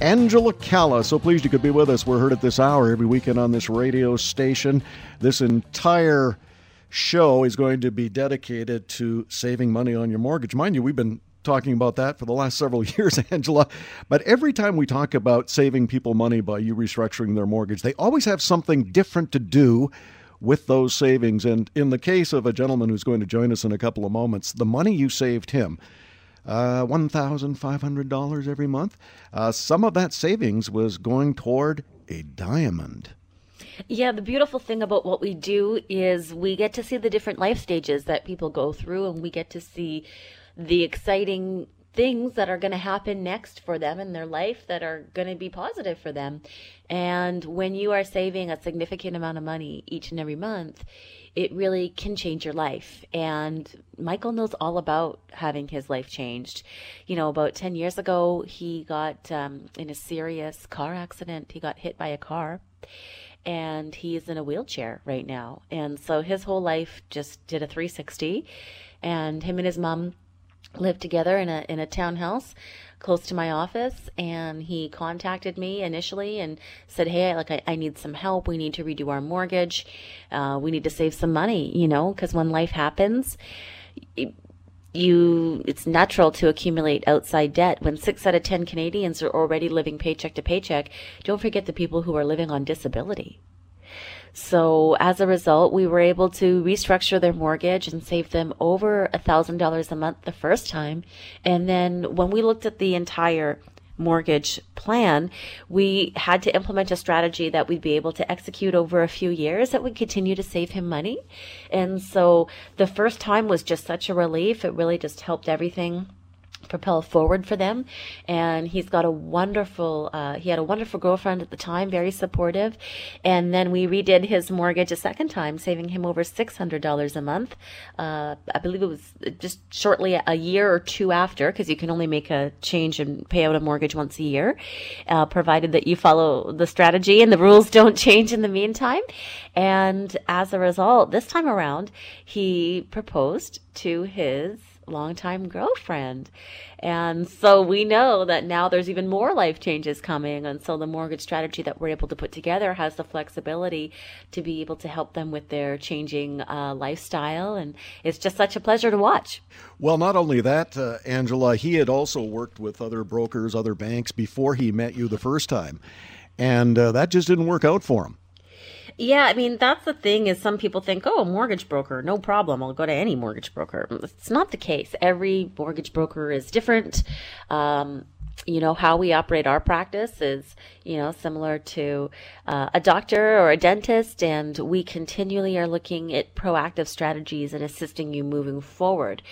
Angela Calla. So pleased you could be with us. We're heard at this hour every weekend on this radio station. This entire show is going to be dedicated to saving money on your mortgage. Mind you, we've been talking about that for the last several years, Angela. But every time we talk about saving people money by you restructuring their mortgage, they always have something different to do with those savings. And in the case of a gentleman who's going to join us in a couple of moments, the money you saved him uh, $1,500 every month. Uh, some of that savings was going toward a diamond. Yeah, the beautiful thing about what we do is we get to see the different life stages that people go through, and we get to see the exciting things that are going to happen next for them in their life that are going to be positive for them. And when you are saving a significant amount of money each and every month, it really can change your life. And Michael knows all about having his life changed. You know, about 10 years ago, he got um, in a serious car accident. He got hit by a car and he's in a wheelchair right now. And so his whole life just did a 360. And him and his mom lived together in a in a townhouse close to my office and he contacted me initially and said hey like i, I need some help. We need to redo our mortgage. Uh, we need to save some money you know because when life happens you it's natural to accumulate outside debt. When six out of ten canadians are already living paycheck to paycheck don't forget the people who are living on disability so as a result, we were able to restructure their mortgage and save them over a thousand dollars a month the first time. And then when we looked at the entire mortgage plan, we had to implement a strategy that we'd be able to execute over a few years that would continue to save him money. And so the first time was just such a relief. It really just helped everything propel forward for them. And he's got a wonderful, uh, he had a wonderful girlfriend at the time, very supportive. And then we redid his mortgage a second time, saving him over $600 a month. Uh, I believe it was just shortly a year or two after, because you can only make a change and pay out a mortgage once a year, uh, provided that you follow the strategy and the rules don't change in the meantime. And as a result, this time around, he proposed to his longtime girlfriend. And so we know that now there's even more life changes coming. And so the mortgage strategy that we're able to put together has the flexibility to be able to help them with their changing uh, lifestyle. And it's just such a pleasure to watch. Well, not only that, uh, Angela, he had also worked with other brokers, other banks before he met you the first time. And uh, that just didn't work out for him. Yeah, I mean that's the thing is some people think, oh, a mortgage broker, no problem, I'll go to any mortgage broker. It's not the case. Every mortgage broker is different. Um, you know how we operate our practice is you know similar to uh, a doctor or a dentist and we continually are looking at proactive strategies and assisting you moving forward.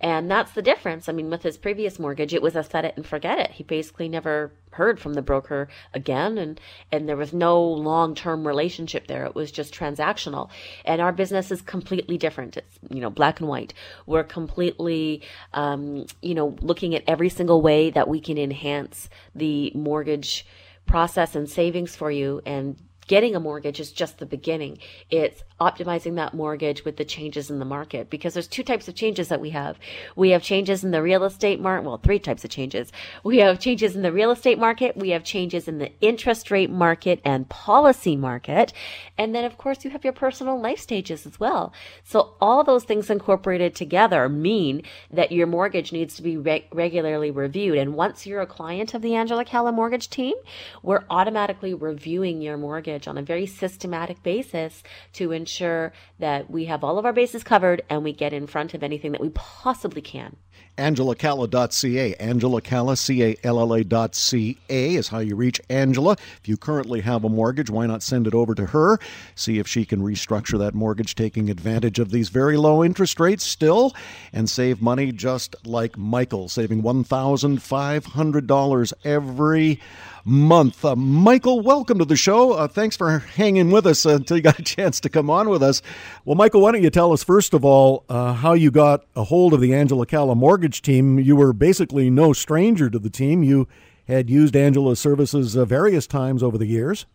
And that's the difference. I mean with his previous mortgage it was a set it and forget it. He basically never heard from the broker again and and there was no long-term relationship there. It was just transactional. And our business is completely different. It's you know black and white. We're completely um, you know looking at every single way that we can enhance the mortgage process and savings for you and getting a mortgage is just the beginning. It's optimizing that mortgage with the changes in the market because there's two types of changes that we have. We have changes in the real estate market, well, three types of changes. We have changes in the real estate market, we have changes in the interest rate market and policy market, and then of course you have your personal life stages as well. So all those things incorporated together mean that your mortgage needs to be re- regularly reviewed. And once you're a client of the Angela Calla mortgage team, we're automatically reviewing your mortgage on a very systematic basis to ensure that we have all of our bases covered and we get in front of anything that we possibly can. Angela AngelaCalla.ca. Angela Calla, C-A-L-L-A.ca is how you reach Angela. If you currently have a mortgage, why not send it over to her? See if she can restructure that mortgage, taking advantage of these very low interest rates still, and save money just like Michael, saving $1,500 every month. Uh, Michael, welcome to the show. Uh, thanks for hanging with us until you got a chance to come on with us. Well, Michael, why don't you tell us, first of all, uh, how you got a hold of the Angela Calla mortgage team? You were basically no stranger to the team. You had used Angela's services uh, various times over the years.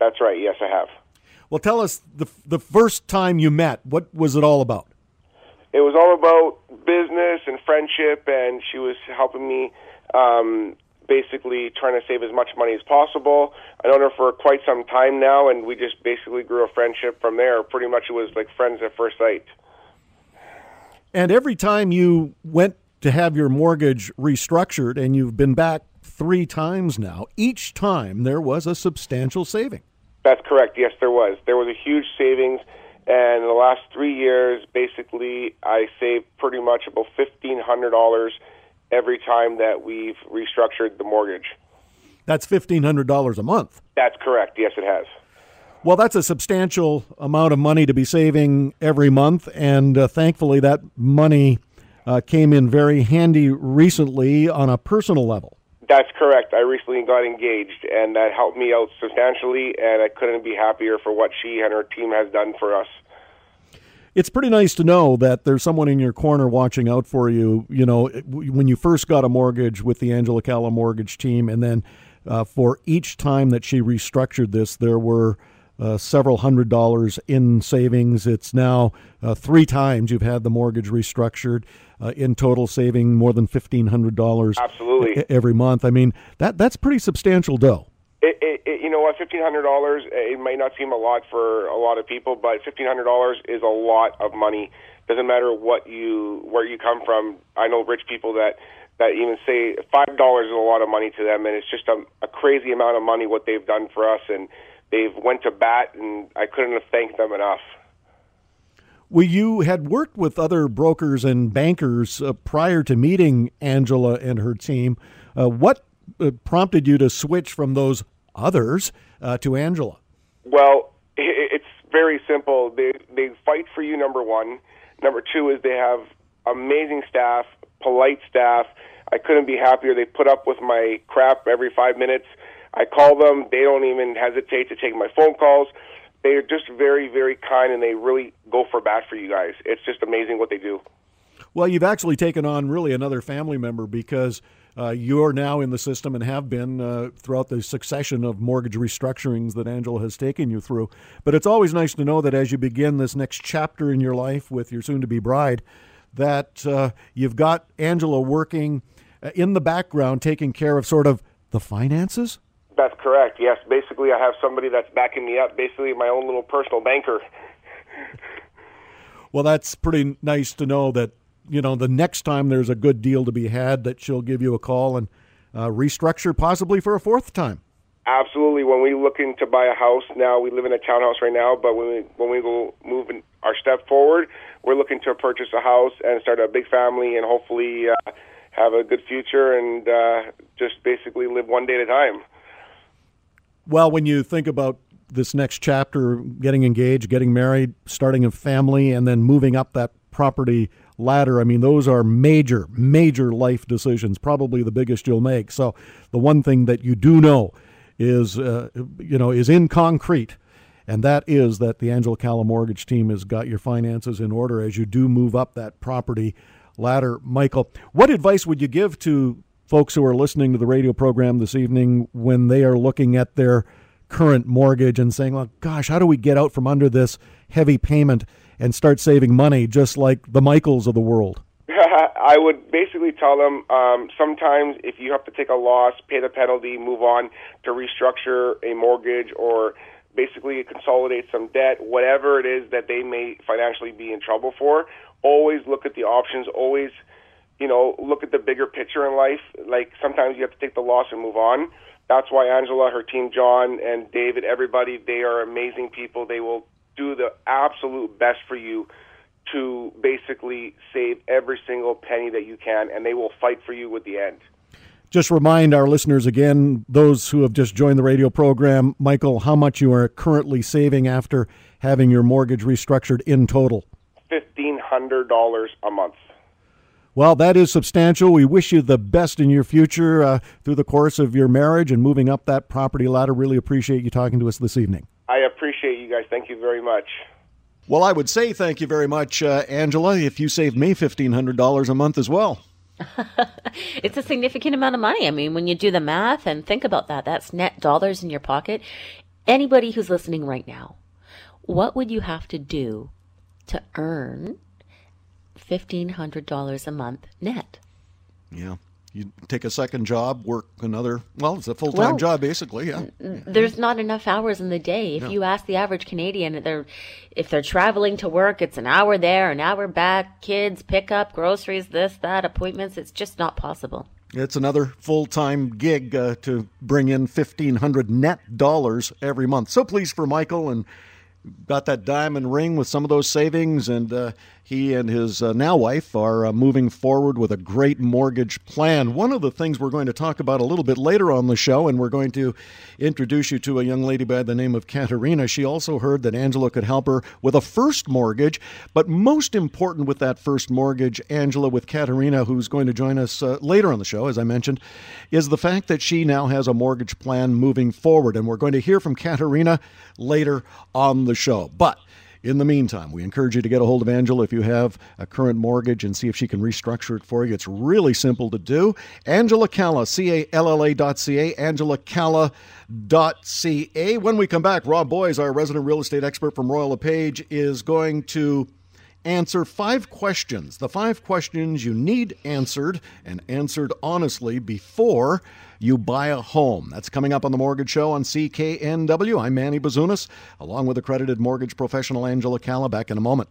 That's right. Yes, I have. Well, tell us the, the first time you met, what was it all about? It was all about business and friendship, and she was helping me um, basically trying to save as much money as possible. I known her for quite some time now, and we just basically grew a friendship from there. Pretty much it was like friends at first sight. And every time you went to have your mortgage restructured, and you've been back three times now, each time there was a substantial saving. That's correct. Yes, there was. There was a huge savings. And in the last three years, basically, I saved pretty much about fifteen hundred dollars every time that we've restructured the mortgage. That's $1,500 a month. That's correct. Yes, it has. Well, that's a substantial amount of money to be saving every month, and uh, thankfully, that money uh, came in very handy recently on a personal level. That's correct. I recently got engaged, and that helped me out substantially, and I couldn't be happier for what she and her team has done for us it's pretty nice to know that there's someone in your corner watching out for you. You know, when you first got a mortgage with the Angela Calla mortgage team, and then uh, for each time that she restructured this, there were uh, several hundred dollars in savings. It's now uh, three times you've had the mortgage restructured. Uh, in total, saving more than fifteen hundred dollars absolutely every month. I mean that that's pretty substantial dough. It, it, you know what? Fifteen hundred dollars. It might not seem a lot for a lot of people, but fifteen hundred dollars is a lot of money. Doesn't matter what you where you come from. I know rich people that that even say five dollars is a lot of money to them, and it's just a, a crazy amount of money what they've done for us, and they've went to bat, and I couldn't have thanked them enough. Well, you had worked with other brokers and bankers uh, prior to meeting Angela and her team. Uh, what uh, prompted you to switch from those others uh, to Angela? Well, it's very simple. They they fight for you. Number one. Number two is they have amazing staff, polite staff. I couldn't be happier. They put up with my crap every five minutes. I call them. They don't even hesitate to take my phone calls. They are just very, very kind, and they really go for bat for you guys. It's just amazing what they do. Well, you've actually taken on really another family member because uh, you're now in the system and have been uh, throughout the succession of mortgage restructurings that Angela has taken you through. But it's always nice to know that as you begin this next chapter in your life with your soon to be bride, that uh, you've got Angela working uh, in the background, taking care of sort of the finances. That's correct. Yes, basically, I have somebody that's backing me up. Basically, my own little personal banker. well, that's pretty nice to know that you know, the next time there's a good deal to be had, that she'll give you a call and uh, restructure possibly for a fourth time. Absolutely. When we looking to buy a house now, we live in a townhouse right now, but when we when we go moving our step forward, we're looking to purchase a house and start a big family and hopefully uh, have a good future and uh, just basically live one day at a time. Well, when you think about this next chapter, getting engaged, getting married, starting a family, and then moving up that property ladder. I mean, those are major, major life decisions, probably the biggest you'll make. So the one thing that you do know is, uh, you know, is in concrete, and that is that the Angela Calla mortgage team has got your finances in order as you do move up that property ladder. Michael, what advice would you give to folks who are listening to the radio program this evening when they are looking at their current mortgage and saying, well, gosh, how do we get out from under this heavy payment? And start saving money, just like the Michaels of the world? I would basically tell them um, sometimes if you have to take a loss, pay the penalty, move on to restructure a mortgage or basically consolidate some debt, whatever it is that they may financially be in trouble for, always look at the options, always, you know, look at the bigger picture in life. Like sometimes you have to take the loss and move on. That's why Angela, her team, John, and David, everybody, they are amazing people. They will do the absolute best for you to basically save every single penny that you can, and they will fight for you with the end. Just remind our listeners again, those who have just joined the radio program, Michael, how much you are currently saving after having your mortgage restructured in total? $1,500 a month. Well, that is substantial. We wish you the best in your future uh, through the course of your marriage and moving up that property ladder. Really appreciate you talking to us this evening. I appreciate you guys. Thank you very much. Well, I would say thank you very much, uh, Angela, if you saved me $1,500 a month as well. it's a significant amount of money. I mean, when you do the math and think about that, that's net dollars in your pocket. Anybody who's listening right now, what would you have to do to earn $1,500 a month net? Yeah you take a second job, work another. Well, it's a full time well, job basically. Yeah. There's not enough hours in the day. If no. you ask the average Canadian, they're if they're traveling to work, it's an hour there, an hour back, kids, pick up, groceries, this, that, appointments. It's just not possible. It's another full time gig uh, to bring in fifteen hundred net dollars every month. So please, for Michael and got that diamond ring with some of those savings, and uh, he and his uh, now wife are uh, moving forward with a great mortgage plan. One of the things we're going to talk about a little bit later on the show, and we're going to introduce you to a young lady by the name of Katerina. She also heard that Angela could help her with a first mortgage, but most important with that first mortgage, Angela, with Katerina, who's going to join us uh, later on the show, as I mentioned, is the fact that she now has a mortgage plan moving forward. And we're going to hear from Katerina later on the show. But in the meantime, we encourage you to get a hold of Angela if you have a current mortgage and see if she can restructure it for you. It's really simple to do. Angela Calla, C A L L A dot C A, Angela Calla dot C A. When we come back, Rob Boies, our resident real estate expert from Royal LePage, is going to answer five questions. The five questions you need answered and answered honestly before you buy a home. That's coming up on the Mortgage Show on CKNW. I'm Manny Bazunas, along with accredited mortgage professional Angela Calla. Back in a moment.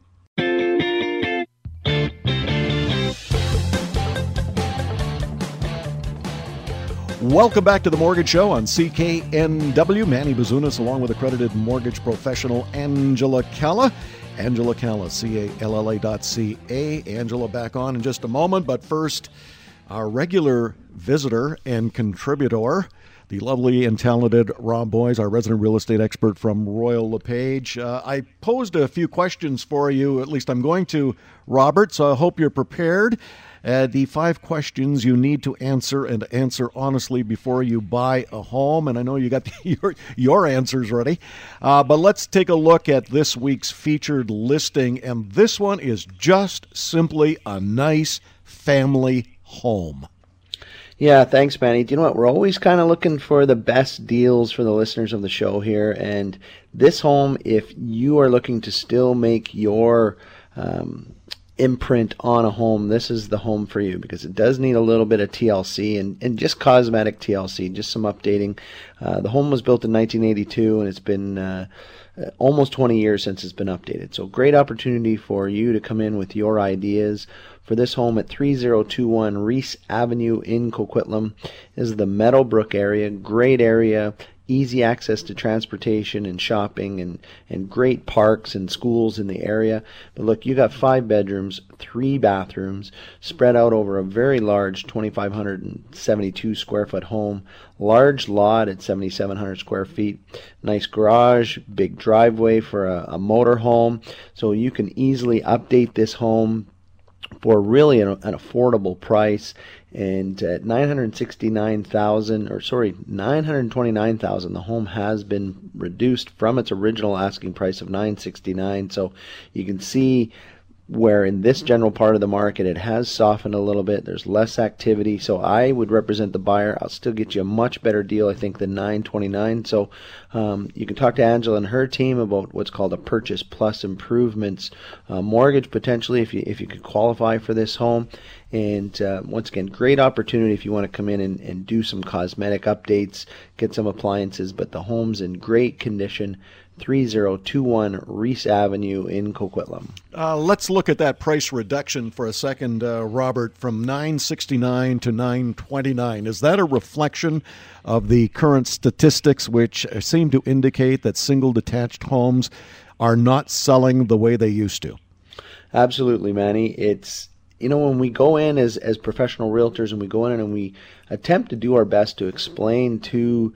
Welcome back to the Mortgage Show on CKNW. Manny Bazunas, along with accredited mortgage professional Angela Calla. Angela Calla, C A L L A dot C A. Angela back on in just a moment, but first, our regular visitor and contributor, the lovely and talented Rob Boies, our resident real estate expert from Royal LePage. Uh, I posed a few questions for you, at least I'm going to, Robert, so I hope you're prepared. Uh, the five questions you need to answer and answer honestly before you buy a home. And I know you got your, your answers ready. Uh, but let's take a look at this week's featured listing. And this one is just simply a nice family home. Yeah, thanks, Manny. Do you know what? We're always kind of looking for the best deals for the listeners of the show here. And this home, if you are looking to still make your um, imprint on a home, this is the home for you because it does need a little bit of TLC and, and just cosmetic TLC, just some updating. Uh, the home was built in 1982 and it's been uh, almost 20 years since it's been updated. So, great opportunity for you to come in with your ideas for this home at 3021 Reese Avenue in Coquitlam. This is the Meadowbrook area. Great area easy access to transportation and shopping and, and great parks and schools in the area. But look, you got five bedrooms, three bathrooms, spread out over a very large 2,572 square foot home, large lot at 7,700 square feet, nice garage, big driveway for a, a motor home. So you can easily update this home for really an, an affordable price and at 969,000 or sorry 929,000 the home has been reduced from its original asking price of 969 so you can see where in this general part of the market it has softened a little bit. There's less activity. So i would represent the buyer. I'll still get you a much better deal i think than 929 so um, you can talk to angela and her team about what's called a purchase plus improvements uh, mortgage potentially if you if you could qualify for this home and uh, once again great opportunity if you want to come in and, and do some cosmetic updates get some appliances but the home's in great condition 3021 Reese Avenue in Coquitlam. Uh, let's look at that price reduction for a second, uh, Robert, from 969 to 929. Is that a reflection of the current statistics, which seem to indicate that single detached homes are not selling the way they used to? Absolutely, Manny. It's you know when we go in as as professional realtors and we go in and we attempt to do our best to explain to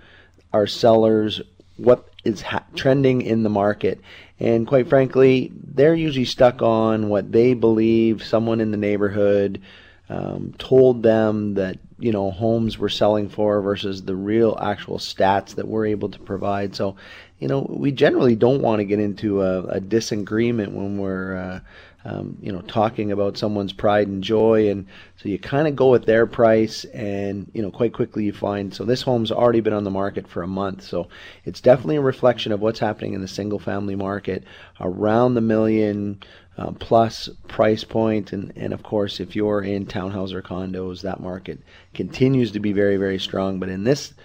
our sellers what is ha- trending in the market. And quite frankly, they're usually stuck on what they believe someone in the neighborhood um, told them that you know homes were selling for versus the real actual stats that we're able to provide. So, you know, we generally don't want to get into a, a disagreement when we're uh, um, you know, talking about someone's pride and joy. And so you kind of go at their price, and, you know, quite quickly you find so this home's already been on the market for a month. So it's definitely a reflection of what's happening in the single family market around the million. Um, plus price point and, and of course if you're in townhouse or condos that market continues to be very very strong but in this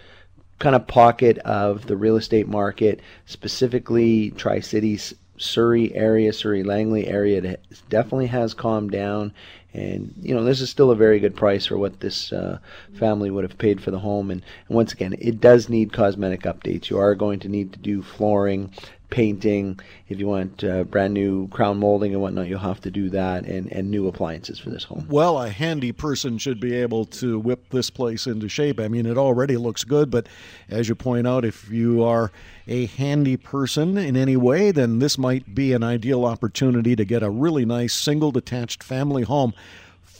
kind of pocket of the real estate market specifically tri-cities Surrey area, Surrey Langley area, it definitely has calmed down. And you know, this is still a very good price for what this uh, family would have paid for the home. And, and once again, it does need cosmetic updates. You are going to need to do flooring, painting. If you want uh, brand new crown molding and whatnot, you'll have to do that and, and new appliances for this home. Well, a handy person should be able to whip this place into shape. I mean, it already looks good, but as you point out, if you are a handy person in any way, then this might be an ideal opportunity to get a really nice single detached family home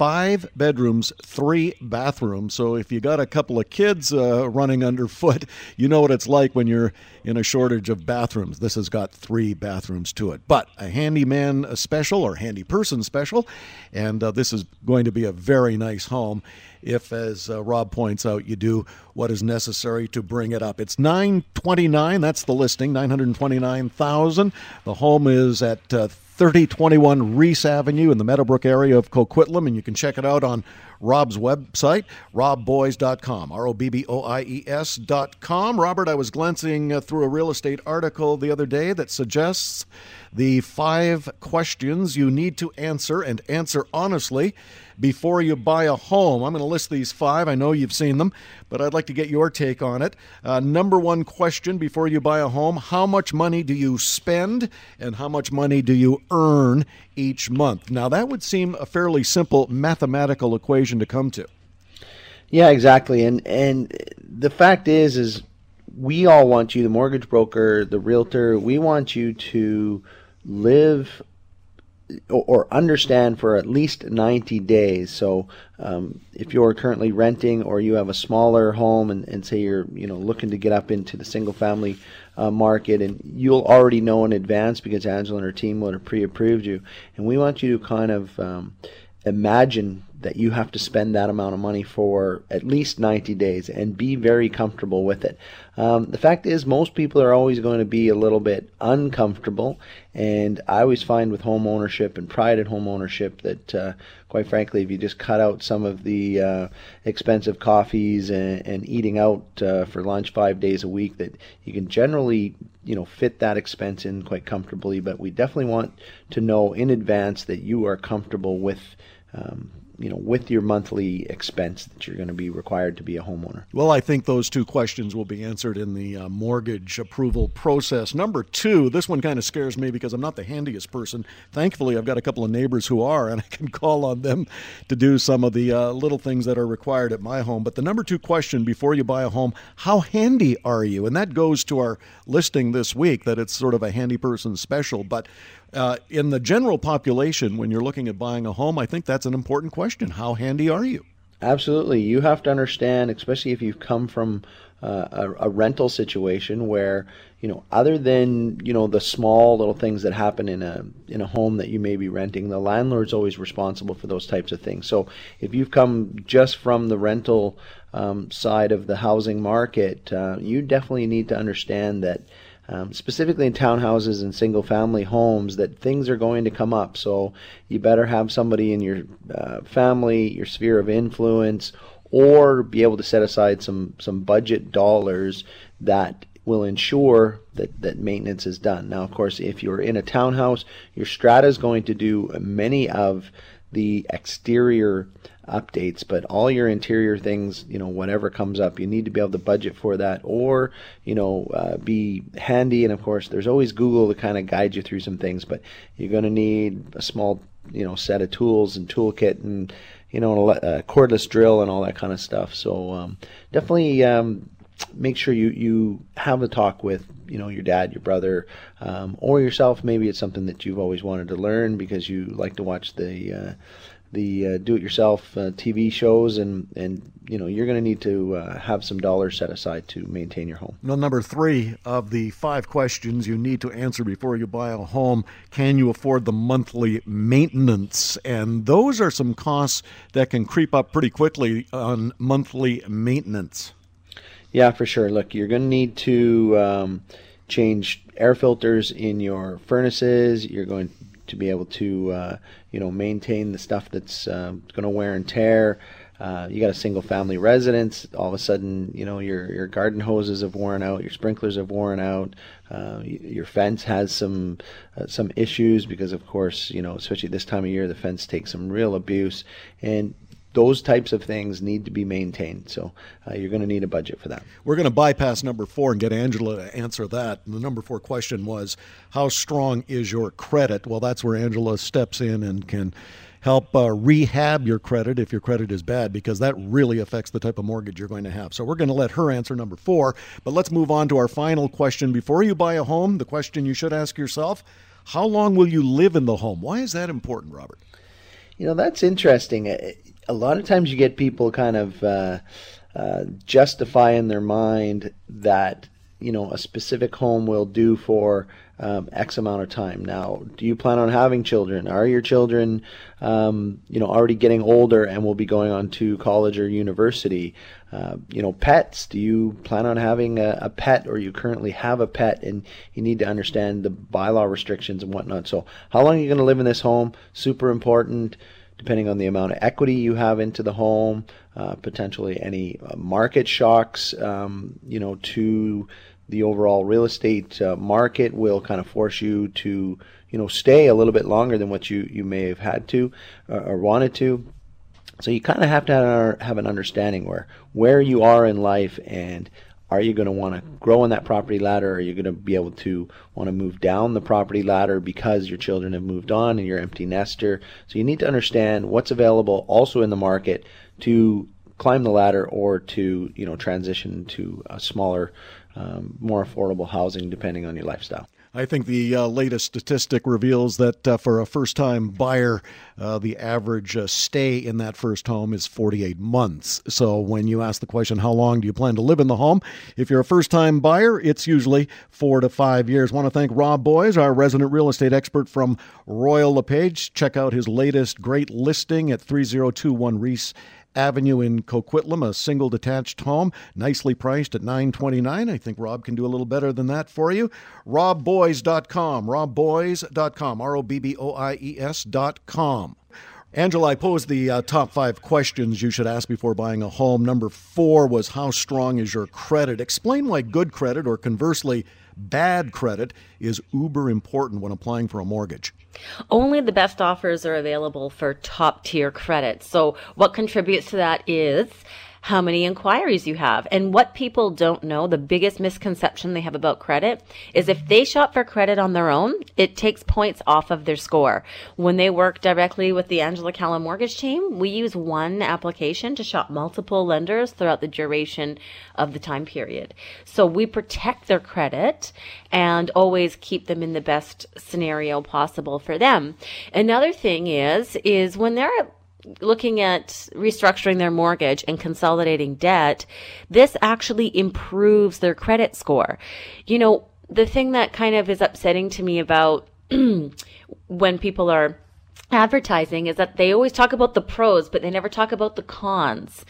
five bedrooms, three bathrooms. So if you got a couple of kids uh, running underfoot, you know what it's like when you're in a shortage of bathrooms. This has got three bathrooms to it. But a handyman special or handy person special, and uh, this is going to be a very nice home if, as uh, Rob points out, you do what is necessary to bring it up. It's 929. That's the listing. 929,000. The home is at uh, 3021 Reese Avenue in the Meadowbrook area of Coquitlam, and you can check it out on Rob's website, robboies.com, R O B B O I E S.com. Robert, I was glancing uh, through a real estate article the other day that suggests the five questions you need to answer and answer honestly before you buy a home. I'm going to list these five. I know you've seen them, but I'd like to get your take on it. Uh, number one question before you buy a home How much money do you spend and how much money do you earn each month? Now, that would seem a fairly simple mathematical equation to come to. Yeah, exactly. And and the fact is is we all want you, the mortgage broker, the realtor, we want you to live or understand for at least 90 days. So, um, if you're currently renting or you have a smaller home and, and say you're you know looking to get up into the single family uh, market, and you'll already know in advance because Angela and her team would have pre-approved you, and we want you to kind of um, imagine that you have to spend that amount of money for at least 90 days and be very comfortable with it. Um, the fact is, most people are always going to be a little bit uncomfortable, and I always find with home ownership and pride in home ownership that, uh, quite frankly, if you just cut out some of the uh, expensive coffees and, and eating out uh, for lunch five days a week, that you can generally you know fit that expense in quite comfortably. But we definitely want to know in advance that you are comfortable with um, you know, with your monthly expense that you're going to be required to be a homeowner? Well, I think those two questions will be answered in the uh, mortgage approval process. Number two, this one kind of scares me because I'm not the handiest person. Thankfully, I've got a couple of neighbors who are, and I can call on them to do some of the uh, little things that are required at my home. But the number two question before you buy a home, how handy are you? And that goes to our listing this week that it's sort of a handy person special. But uh, in the general population, when you're looking at buying a home, I think that's an important question. How handy are you? Absolutely. You have to understand, especially if you've come from uh, a, a, rental situation where you know other than you know the small little things that happen in a in a home that you may be renting the landlord's always responsible for those types of things so if you've come just from the rental um, side of the housing market uh, you definitely need to understand that um, specifically in townhouses and single family homes, that things are going to come up. So you better have somebody in your uh, family, your sphere of influence, or be able to set aside some, some budget dollars that will ensure that, that maintenance is done. Now, of course, if you're in a townhouse, your strata is going to do many of the exterior updates. But all your interior things, you know, whatever comes up, you need to be able to budget for that, or you know, uh, be handy. And of course, there's always Google to kind of guide you through some things. But you're going to need a small, you know, set of tools and toolkit and you know, a cordless drill and all that kind of stuff. So um, definitely um, make sure you you have a talk with you know your dad, your brother, um, or yourself. Maybe it's something that you've always wanted to learn because you like to watch the uh, the uh, do-it-yourself uh, TV shows, and and you know you're going to need to uh, have some dollars set aside to maintain your home. Well, number three of the five questions you need to answer before you buy a home: Can you afford the monthly maintenance? And those are some costs that can creep up pretty quickly on monthly maintenance. Yeah, for sure. Look, you're going to need to um, change air filters in your furnaces. You're going to be able to uh, you know maintain the stuff that's uh, going to wear and tear. Uh, you got a single family residence. All of a sudden, you know your your garden hoses have worn out, your sprinklers have worn out, uh, your fence has some uh, some issues because, of course, you know especially this time of year, the fence takes some real abuse, and those types of things need to be maintained. So uh, you're going to need a budget for that. We're going to bypass number four and get Angela to answer that. And the number four question was, how strong is your credit? Well, that's where Angela steps in and can help uh, rehab your credit if your credit is bad because that really affects the type of mortgage you're going to have. So we're going to let her answer number four. But let's move on to our final question. Before you buy a home, the question you should ask yourself how long will you live in the home? Why is that important, Robert? You know, that's interesting a lot of times you get people kind of uh, uh, justify in their mind that you know a specific home will do for um, X amount of time. Now, do you plan on having children? Are your children, um, you know, already getting older and will be going on to college or university? Uh, you know, pets. Do you plan on having a, a, pet, or you currently have a pet, and you need to understand the bylaw restrictions and whatnot? So, how long are you going to live in this home? Super important depending on the amount of equity you have into the home, uh, potentially any uh, market shocks, um, you know, to the overall real estate uh, market will kind of force you to, you know, stay a little bit longer than what you, you may have had to uh, or wanted to. So you kind of have to have an understanding where where you are in life and are you going to want to grow on that property ladder? Or Are you going to be able to want to move down the property ladder because your children have moved on and you're empty nester? So you need to understand what's available also in the market to climb the ladder or to you know transition to a smaller, um, more affordable housing depending on your lifestyle. I think the uh, latest statistic reveals that uh, for a first time buyer, uh, the average uh, stay in that first home is 48 months. So when you ask the question, how long do you plan to live in the home? If you're a first time buyer, it's usually four to five years. Want to thank Rob Boies, our resident real estate expert from Royal LePage. Check out his latest great listing at 3021 Reese Avenue in Coquitlam, a single detached home, nicely priced at 929. I think Rob can do a little better than that for you. RobBoies.com, RobBoies.com, R O B B O I E S.com. Angela, I posed the uh, top five questions you should ask before buying a home. Number four was how strong is your credit? Explain why good credit, or conversely, bad credit, is uber important when applying for a mortgage. Only the best offers are available for top tier credit. So, what contributes to that is how many inquiries you have. And what people don't know, the biggest misconception they have about credit is if they shop for credit on their own, it takes points off of their score. When they work directly with the Angela Calla mortgage team, we use one application to shop multiple lenders throughout the duration of the time period. So we protect their credit and always keep them in the best scenario possible for them. Another thing is, is when they're looking at restructuring their mortgage and consolidating debt, this actually improves their credit score. You know, the thing that kind of is upsetting to me about when people are advertising is that they always talk about the pros, but they never talk about the cons.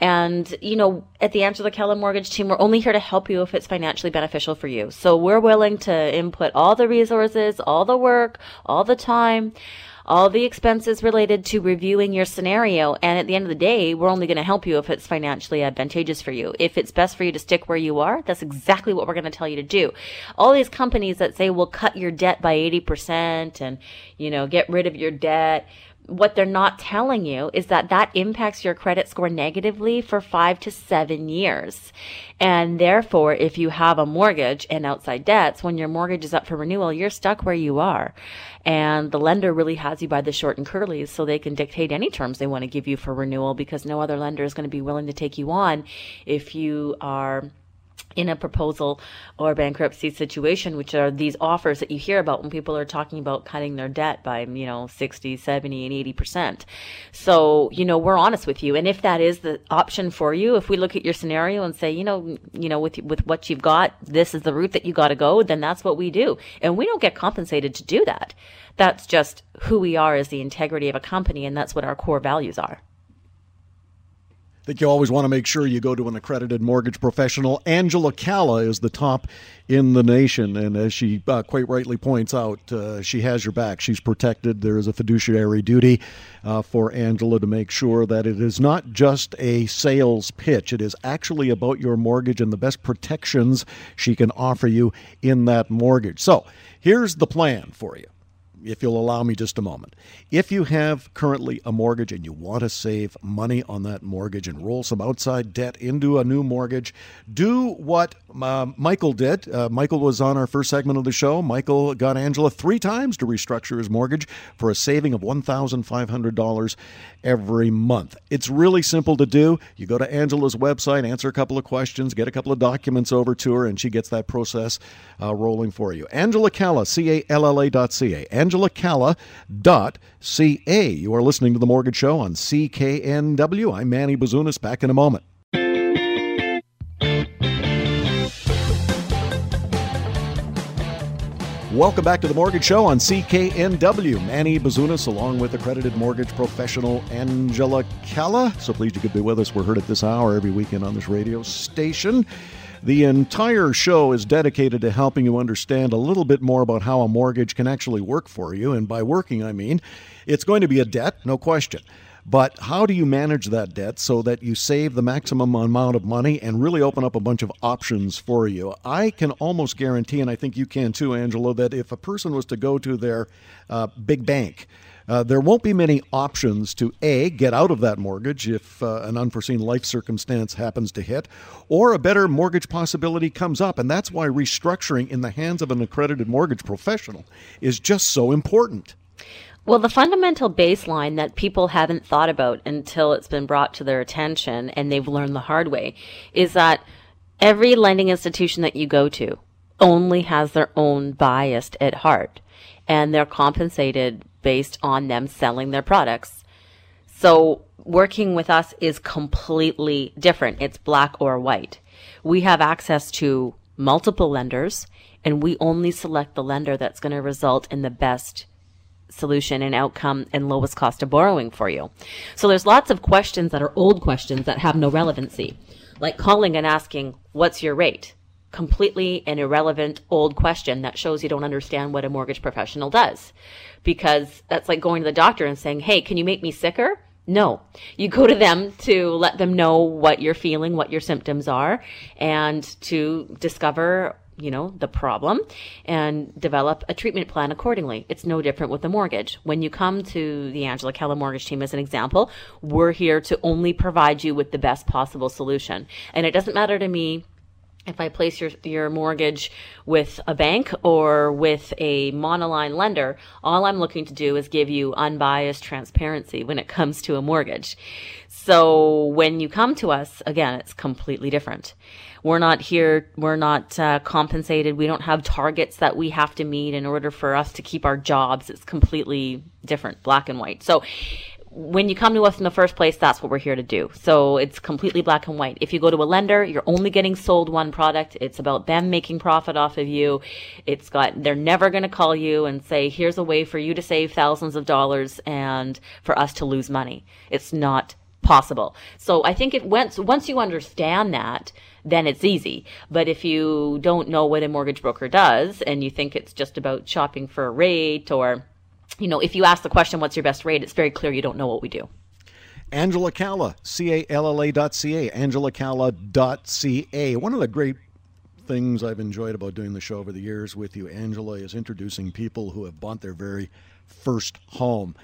And, you know, at the Angela Calla Mortgage team, we're only here to help you if it's financially beneficial for you. So we're willing to input all the resources, all the work, all the time all the expenses related to reviewing your scenario. And at the end of the day, we're only going to help you if it's financially advantageous for you. If it's best for you to stick where you are, that's exactly what we're going to tell you to do. All these companies that say we'll cut your debt by 80% and, you know, get rid of your debt what they're not telling you is that that impacts your credit score negatively for five to seven years. And therefore, if you have a mortgage and outside debts, when your mortgage is up for renewal, you're stuck where you are. And the lender really has you by the short and curlies so they can dictate any terms they want to give you for renewal because no other lender is going to be willing to take you on if you are in a proposal or bankruptcy situation, which are these offers that you hear about when people are talking about cutting their debt by, you know, 60, 70, and 80%. So, you know, we're honest with you. And if that is the option for you, if we look at your scenario and say, you know, you know, with, with what you've got, this is the route that you got to go, then that's what we do. And we don't get compensated to do that. That's just who we are as the integrity of a company. And that's what our core values are think you always want to make sure you go to an accredited mortgage professional. Angela Calla is the top in the nation, and as she uh, quite rightly points out, uh, she has your back. She's protected. There is a fiduciary duty uh, for Angela to make sure that it is not just a sales pitch. It is actually about your mortgage and the best protections she can offer you in that mortgage. So here's the plan for you if you'll allow me just a moment. If you have currently a mortgage and you want to save money on that mortgage and roll some outside debt into a new mortgage, do what uh, Michael did. Uh, Michael was on our first segment of the show. Michael got Angela three times to restructure his mortgage for a saving of $1,500 every month. It's really simple to do. You go to Angela's website, answer a couple of questions, get a couple of documents over to her, and she gets that process uh, rolling for you. Angela Calla, C A L L A dot C A. Angela Calla dot C A. You are listening to The Mortgage Show on CKNW. I'm Manny Bazunas. Back in a moment. Welcome back to the Mortgage Show on CKNW. Manny Bazunas, along with accredited mortgage professional Angela Calla. So pleased you could be with us. We're heard at this hour every weekend on this radio station. The entire show is dedicated to helping you understand a little bit more about how a mortgage can actually work for you. And by working, I mean it's going to be a debt, no question. But how do you manage that debt so that you save the maximum amount of money and really open up a bunch of options for you? I can almost guarantee, and I think you can too, Angelo, that if a person was to go to their uh, big bank, uh, there won't be many options to A, get out of that mortgage if uh, an unforeseen life circumstance happens to hit, or a better mortgage possibility comes up. And that's why restructuring in the hands of an accredited mortgage professional is just so important. Well, the fundamental baseline that people haven't thought about until it's been brought to their attention and they've learned the hard way is that every lending institution that you go to only has their own bias at heart and they're compensated based on them selling their products. So working with us is completely different. It's black or white. We have access to multiple lenders and we only select the lender that's going to result in the best solution and outcome and lowest cost of borrowing for you. So there's lots of questions that are old questions that have no relevancy, like calling and asking, what's your rate? Completely an irrelevant old question that shows you don't understand what a mortgage professional does. Because that's like going to the doctor and saying, hey, can you make me sicker? No. You go to them to let them know what you're feeling, what your symptoms are, and to discover you know, the problem and develop a treatment plan accordingly. It's no different with a mortgage. When you come to the Angela Calla mortgage team as an example, we're here to only provide you with the best possible solution. And it doesn't matter to me if I place your, your mortgage with a bank or with a monoline lender, all I'm looking to do is give you unbiased transparency when it comes to a mortgage. So when you come to us, again, it's completely different. We're not here, we're not uh, compensated. We don't have targets that we have to meet in order for us to keep our jobs. It's completely different, black and white. So when you come to us in the first place, that's what we're here to do. So it's completely black and white. If you go to a lender, you're only getting sold one product. It's about them making profit off of you. It's got, they're never going to call you and say, here's a way for you to save thousands of dollars and for us to lose money. It's not possible. So I think it once once you understand that, then it's easy. But if you don't know what a mortgage broker does and you think it's just about shopping for a rate or, you know, if you ask the question, what's your best rate? It's very clear you don't know what we do. Angela Calla, C A L L A dot C A, Angela Calla dot C A. One of the great things I've enjoyed about doing the show over the years with you, Angela, is introducing people who have bought their very first home.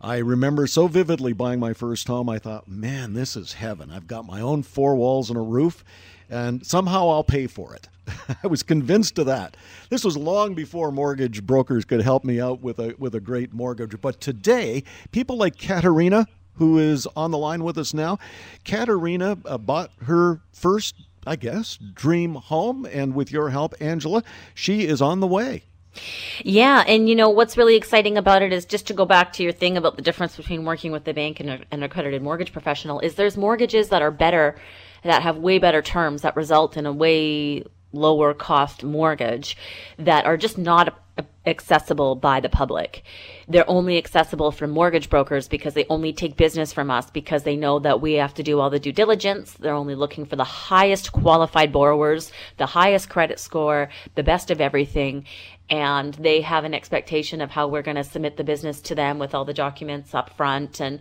I remember so vividly buying my first home. I thought, man, this is heaven. I've got my own four walls and a roof, and somehow I'll pay for it. I was convinced of that. This was long before mortgage brokers could help me out with a with a great mortgage. But today, people like Katerina, who is on the line with us now, Katerina uh, bought her first, I guess, dream home, and with your help, Angela, she is on the way. Yeah, and you know what's really exciting about it is just to go back to your thing about the difference between working with the bank and an accredited mortgage professional is there's mortgages that are better that have way better terms that result in a way lower cost mortgage that are just not accessible by the public. They're only accessible from mortgage brokers because they only take business from us because they know that we have to do all the due diligence. They're only looking for the highest qualified borrowers, the highest credit score, the best of everything and they have an expectation of how we're going to submit the business to them with all the documents up front and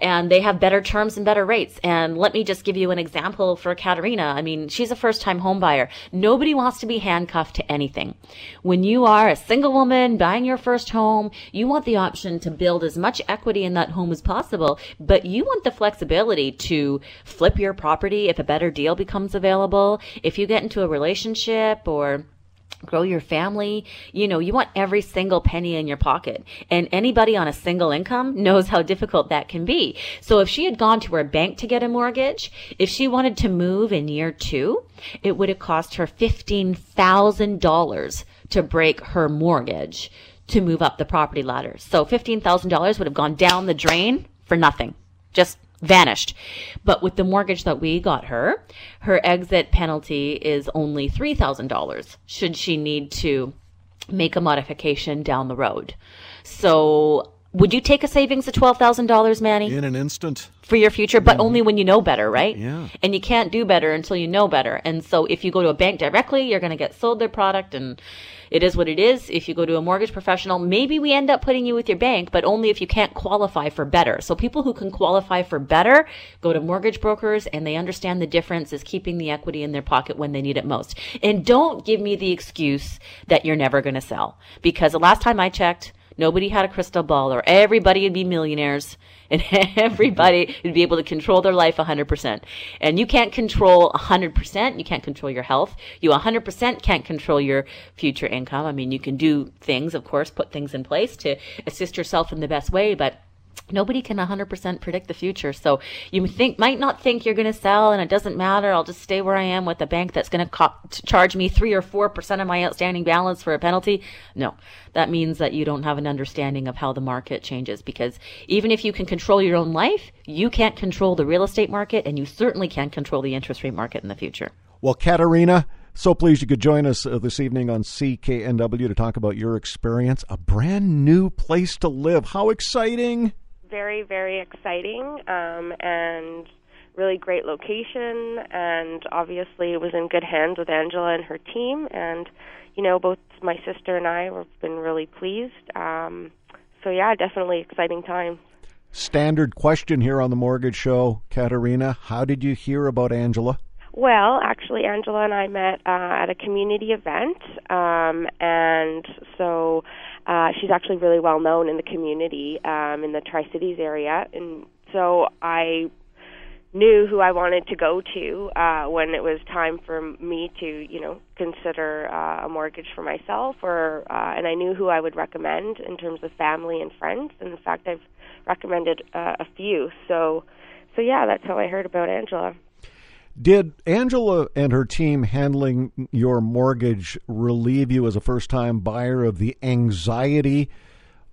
and they have better terms and better rates. And let me just give you an example for Katerina. I mean she's a first time home buyer. Nobody wants to be handcuffed to anything. When you are a single woman buying your first home you want the option to build as much equity in that home as possible but you want the flexibility to flip your property if a better deal becomes available. If you get into a relationship or grow your family. You know, you want every single penny in your pocket. And anybody on a single income knows how difficult that can be. So if she had gone to her bank to get a mortgage, if she wanted to move in year two, it would have cost her $15,000 to break her mortgage to move up the property ladder. So $15,000 would have gone down the drain for nothing. Just vanished. But with the mortgage that we got her, her exit penalty is only $3,000 should she need to make a modification down the road. So would you take a savings of $12,000, Manny? In an instant. For your future, but mm-hmm. only when you know better, right? Yeah. And you can't do better until you know better. And so if you go to a bank directly, you're going to get sold their product and it is what it is. If you go to a mortgage professional, maybe we end up putting you with your bank, but only if you can't qualify for better. So people who can qualify for better go to mortgage brokers and they understand the difference is keeping the equity in their pocket when they need it most. And don't give me the excuse that you're never going to sell because the last time I checked, nobody had a crystal ball or everybody would be millionaires and everybody would be able to control their life 100%. And you can't control 100%. You can't control your health. You 100% can't control your future income. I mean, you can do things, of course, put things in place to assist yourself in the best way, but nobody can 100% predict the future. So you think might not think you're going to sell and it doesn't matter. I'll just stay where I am with a bank that's going to charge me 3 or 4% of my outstanding balance for a penalty. No. That means that you don't have an understanding of how the market changes because even if you can control your own life, you can't control the real estate market and you certainly can't control the interest rate market in the future. Well, Katerina, so pleased you could join us uh, this evening on CKNW to talk about your experience. A brand new place to live. How exciting! Very, very exciting um, and really great location. And obviously, it was in good hands with Angela and her team. And, you know, both my sister and I have been really pleased. Um, so, yeah, definitely exciting time. Standard question here on the Mortgage Show, Katerina. How did you hear about Angela? Well, actually, Angela and I met uh, at a community event, um, and so uh, she's actually really well known in the community um, in the Tri Cities area, and so I knew who I wanted to go to uh, when it was time for me to, you know, consider uh, a mortgage for myself, or uh, and I knew who I would recommend in terms of family and friends. And in fact, I've recommended uh, a few. So, so yeah, that's how I heard about Angela. Did Angela and her team handling your mortgage relieve you as a first time buyer of the anxiety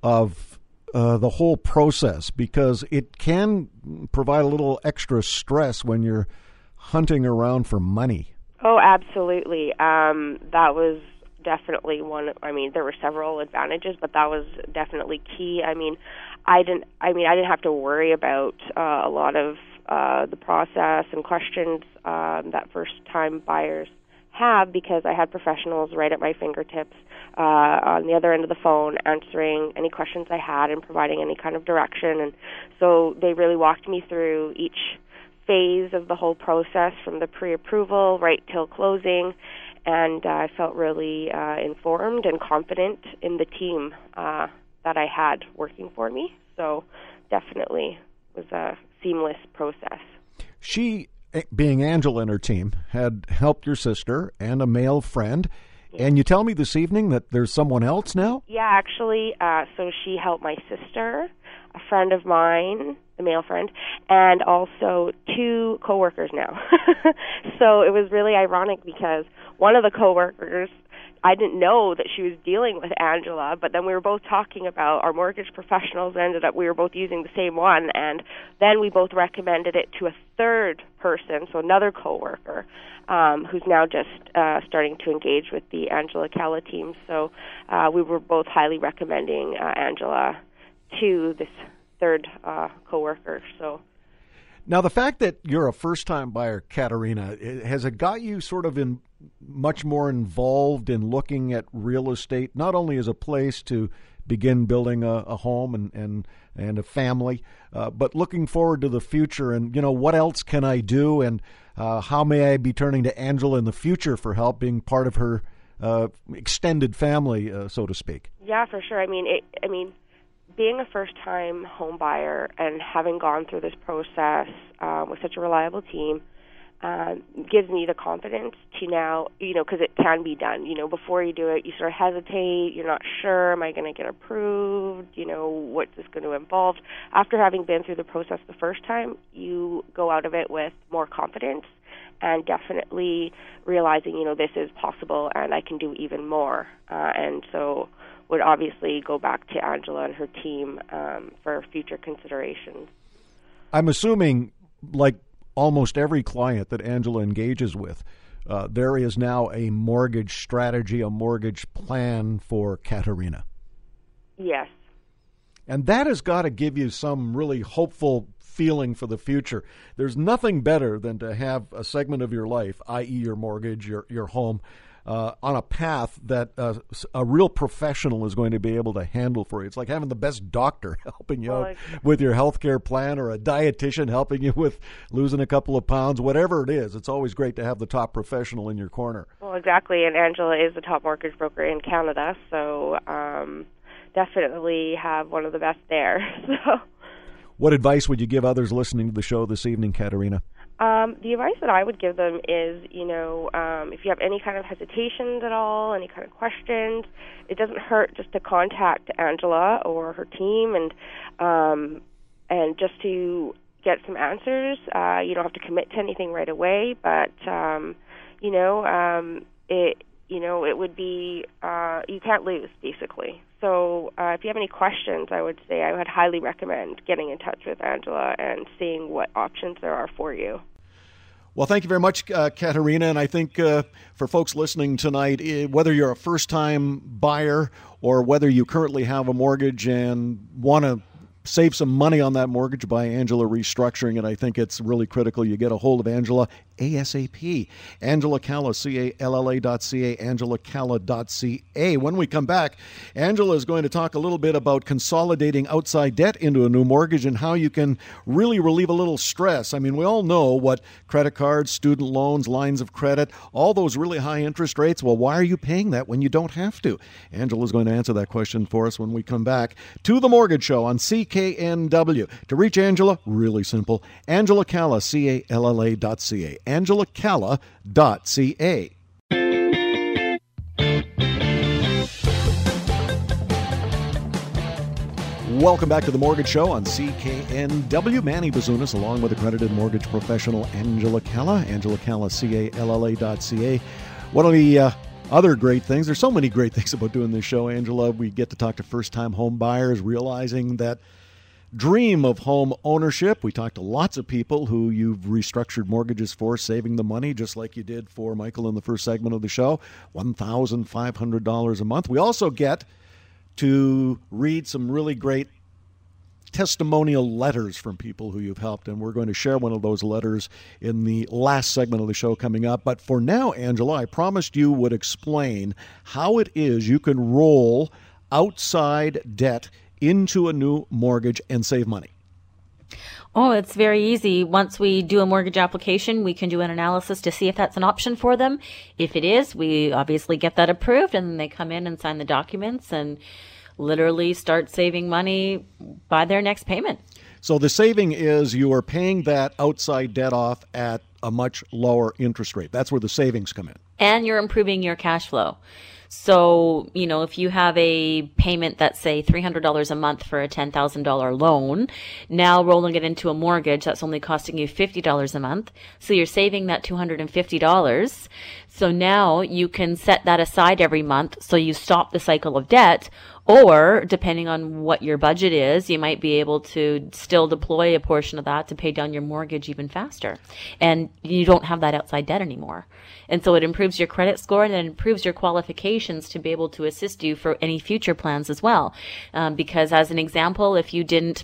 of uh, the whole process? Because it can provide a little extra stress when you're hunting around for money. Oh, absolutely. Um, that was definitely one. I mean, there were several advantages, but that was definitely key. I mean, I didn't. I mean, I didn't have to worry about uh, a lot of uh, the process and questions um, that first time buyers have because I had professionals right at my fingertips uh, on the other end of the phone answering any questions I had and providing any kind of direction. And so they really walked me through each phase of the whole process from the pre approval right till closing. And uh, I felt really uh, informed and confident in the team uh, that I had working for me. So definitely was a seamless process. She, eh, being Angela and her team, had helped your sister and a male friend. And you tell me this evening that there's someone else now? Yeah, actually. Uh, so she helped my sister, a friend of mine, a male friend, and also two coworkers now. so it was really ironic because one of the coworkers I didn't know that she was dealing with Angela, but then we were both talking about our mortgage professionals ended up we were both using the same one and then we both recommended it to a third person, so another coworker, um, who's now just uh, starting to engage with the Angela Calla team. So uh, we were both highly recommending uh, Angela to this third uh, coworker. So now, the fact that you're a first time buyer, Katerina, has it got you sort of in much more involved in looking at real estate, not only as a place to begin building a, a home and, and, and a family, uh, but looking forward to the future and, you know, what else can I do and uh, how may I be turning to Angela in the future for help being part of her uh, extended family, uh, so to speak? Yeah, for sure. I mean, it, I mean, being a first time home buyer and having gone through this process uh, with such a reliable team uh, gives me the confidence to now, you know, because it can be done. You know, before you do it, you sort of hesitate. You're not sure, am I going to get approved? You know, what's this going to involve? After having been through the process the first time, you go out of it with more confidence and definitely realizing, you know, this is possible and I can do even more. Uh, and so would obviously go back to Angela and her team um, for future considerations. I'm assuming, like almost every client that Angela engages with, uh, there is now a mortgage strategy, a mortgage plan for Katerina. Yes. And that has got to give you some really hopeful feeling for the future. There's nothing better than to have a segment of your life, i.e., your mortgage, your, your home, uh, on a path that uh, a real professional is going to be able to handle for you. It's like having the best doctor helping you well, out with your health care plan or a dietitian helping you with losing a couple of pounds, whatever it is. It's always great to have the top professional in your corner. Well, exactly. And Angela is the top mortgage broker in Canada, so um, definitely have one of the best there. So. What advice would you give others listening to the show this evening, Katerina? Um, the advice that I would give them is, you know, um, if you have any kind of hesitations at all, any kind of questions, it doesn't hurt just to contact Angela or her team and um, and just to get some answers. Uh, you don't have to commit to anything right away, but um, you know, um, it you know, it would be uh, you can't lose basically. So uh, if you have any questions, I would say I would highly recommend getting in touch with Angela and seeing what options there are for you. Well, thank you very much, uh. And I think uh, for folks listening tonight, eh, whether you're a first time buyer or whether you currently have a mortgage and want to save some money on that mortgage by Angela restructuring it. I think it's really critical you get a hold of Angela ASAP. Angela Calla, C-A-L-L-A dot C-A, Angela Calla dot C-A. When we come back, Angela is going to talk a little bit about consolidating outside debt into a new mortgage and how you can really relieve a little stress. I mean, we all know what credit cards, student loans, lines of credit, all those really high interest rates. Well, why are you paying that when you don't have to? Angela is going to answer that question for us when we come back to the Mortgage Show on CKNW. To reach Angela, really simple. Angela Calla, C A L L A dot C A. Angela Calla dot C A. Welcome back to the Mortgage Show on CKNW. Manny Bazunas, along with accredited mortgage professional Angela Calla. Angela Calla, C-A-L-L-A dot C-A. One of the uh, other great things, there's so many great things about doing this show, Angela. We get to talk to first-time home buyers, realizing that – dream of home ownership. We talked to lots of people who you've restructured mortgages for, saving the money, just like you did for Michael in the first segment of the show $1,500 a month. We also get to read some really great testimonial letters from people who you've helped, and we're going to share one of those letters in the last segment of the show coming up. But for now, Angela, I promised you would explain how it is you can roll outside debt into a new mortgage and save money? Oh, it's very easy. Once we do a mortgage application, we can do an analysis to see if that's an option for them. If it is, we obviously get that approved and they come in and sign the documents and literally start saving money by their next payment. So the saving is you are paying that outside debt off at a much lower interest rate. That's where the savings come in. And you're improving your cash flow. So, you know, if you have a payment that's say $300 a month for a $10,000 loan, now rolling it into a mortgage that's only costing you $50 a month. So you're saving that $250. So now you can set that aside every month so you stop the cycle of debt or depending on what your budget is, you might be able to still deploy a portion of that to pay down your mortgage even faster. And you don't have that outside debt anymore. And so it improves your credit score and it improves your qualifications to be able to assist you for any future plans as well. Um, because as an example, if you didn't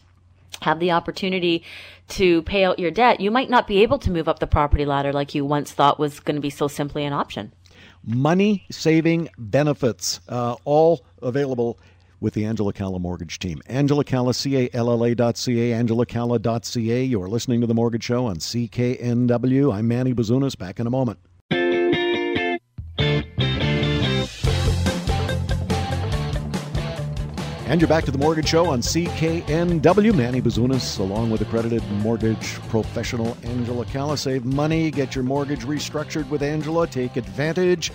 have the opportunity to pay out your debt, you might not be able to move up the property ladder like you once thought was going to be so simply an option. Money saving benefits, uh, all available with the Angela Calla Mortgage Team. Angela Calla, C-A-L-L-A dot C-A, angelacalla.ca. You're listening to The Mortgage Show on CKNW. I'm Manny Bazunas. Back in a moment. And you're back to the Mortgage Show on CKNW. Manny Bazunas, along with accredited mortgage professional Angela Calla. Save money, get your mortgage restructured with Angela. Take advantage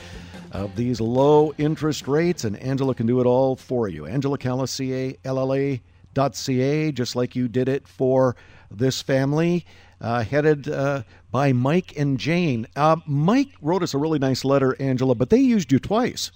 of these low interest rates, and Angela can do it all for you. Angela Calla, C A L L A dot C A, just like you did it for this family. Uh, headed uh, by Mike and Jane. Uh, Mike wrote us a really nice letter, Angela, but they used you twice.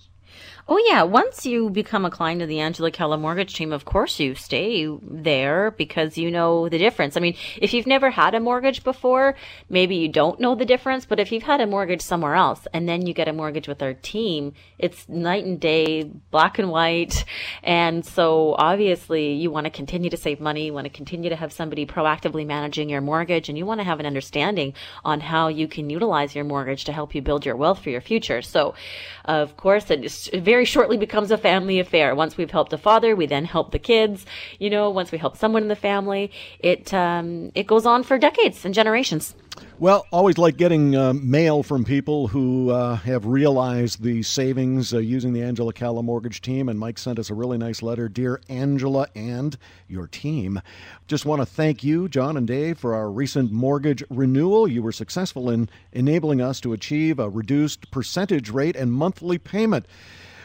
Oh yeah, once you become a client of the Angela Calla mortgage team, of course you stay there because you know the difference. I mean, if you've never had a mortgage before, maybe you don't know the difference, but if you've had a mortgage somewhere else and then you get a mortgage with our team, it's night and day, black and white. And so obviously you want to continue to save money, you want to continue to have somebody proactively managing your mortgage and you want to have an understanding on how you can utilize your mortgage to help you build your wealth for your future. So, of course, it's very very shortly becomes a family affair. Once we've helped a father, we then help the kids. You know, once we help someone in the family, it um, it goes on for decades and generations. Well, always like getting uh, mail from people who uh, have realized the savings uh, using the Angela Calla mortgage team. And Mike sent us a really nice letter. Dear Angela and your team, just want to thank you, John and Dave, for our recent mortgage renewal. You were successful in enabling us to achieve a reduced percentage rate and monthly payment.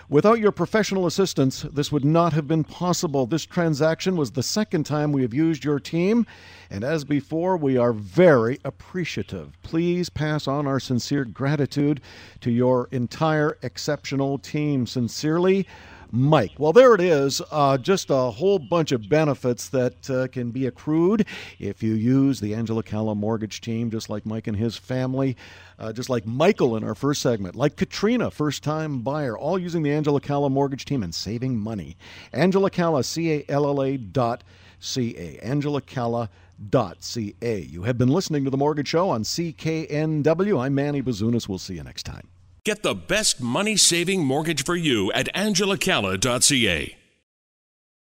Without your professional assistance, this would not have been possible. This transaction was the second time we have used your team, and as before, we are very appreciative. Please pass on our sincere gratitude to your entire exceptional team. Sincerely, Mike. Well, there it is. Uh, just a whole bunch of benefits that uh, can be accrued if you use the Angela Calla mortgage team, just like Mike and his family, uh, just like Michael in our first segment, like Katrina, first time buyer, all using the Angela Calla mortgage team and saving money. Angela Calla, C A L L A dot C A. Angela Calla dot ca. You have been listening to The Mortgage Show on CKNW. I'm Manny Bazunas. We'll see you next time. Get the best money saving mortgage for you at angelacalla.ca.